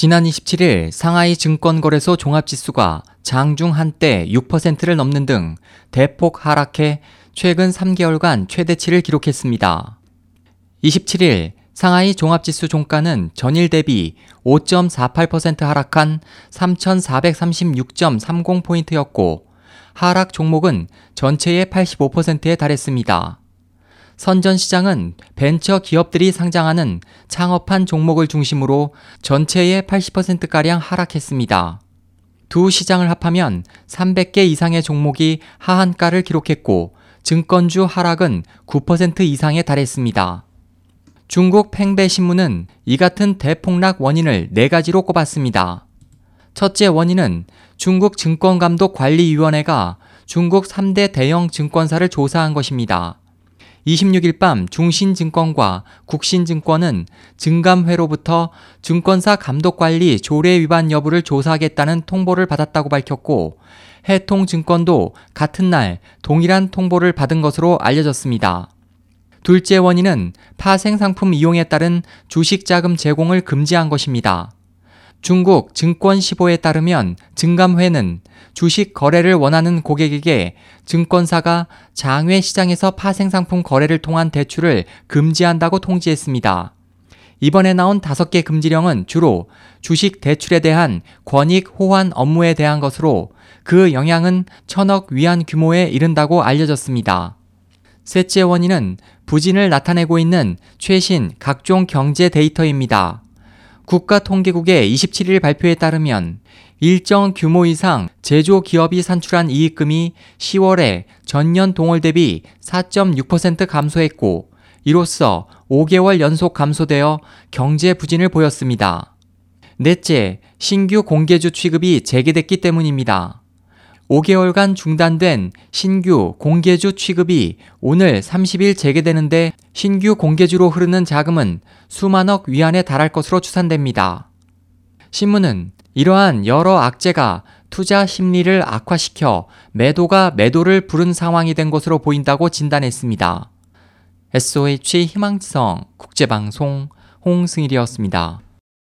지난 27일 상하이 증권거래소 종합지수가 장중 한때 6%를 넘는 등 대폭 하락해 최근 3개월간 최대치를 기록했습니다. 27일 상하이 종합지수 종가는 전일 대비 5.48% 하락한 3,436.30포인트였고, 하락 종목은 전체의 85%에 달했습니다. 선전시장은 벤처 기업들이 상장하는 창업한 종목을 중심으로 전체의 80%가량 하락했습니다. 두 시장을 합하면 300개 이상의 종목이 하한가를 기록했고 증권주 하락은 9% 이상에 달했습니다. 중국 팽배 신문은 이 같은 대폭락 원인을 네 가지로 꼽았습니다. 첫째 원인은 중국 증권감독관리위원회가 중국 3대 대형 증권사를 조사한 것입니다. 26일 밤 중신증권과 국신증권은 증감회로부터 증권사 감독관리 조례 위반 여부를 조사하겠다는 통보를 받았다고 밝혔고 해통증권도 같은 날 동일한 통보를 받은 것으로 알려졌습니다. 둘째 원인은 파생상품 이용에 따른 주식자금 제공을 금지한 것입니다. 중국 증권시보에 따르면 증감회는 주식 거래를 원하는 고객에게 증권사가 장외 시장에서 파생상품 거래를 통한 대출을 금지한다고 통지했습니다. 이번에 나온 다섯 개 금지령은 주로 주식 대출에 대한 권익 호환 업무에 대한 것으로 그 영향은 천억 위안 규모에 이른다고 알려졌습니다. 셋째 원인은 부진을 나타내고 있는 최신 각종 경제 데이터입니다. 국가통계국의 27일 발표에 따르면 일정 규모 이상 제조 기업이 산출한 이익금이 10월에 전년 동월 대비 4.6% 감소했고 이로써 5개월 연속 감소되어 경제 부진을 보였습니다. 넷째, 신규 공개주 취급이 재개됐기 때문입니다. 5개월간 중단된 신규 공개주 취급이 오늘 30일 재개되는데 신규 공개주로 흐르는 자금은 수만억 위안에 달할 것으로 추산됩니다. 신문은 이러한 여러 악재가 투자 심리를 악화시켜 매도가 매도를 부른 상황이 된 것으로 보인다고 진단했습니다. SOH 희망지성 국제방송 홍승일이었습니다.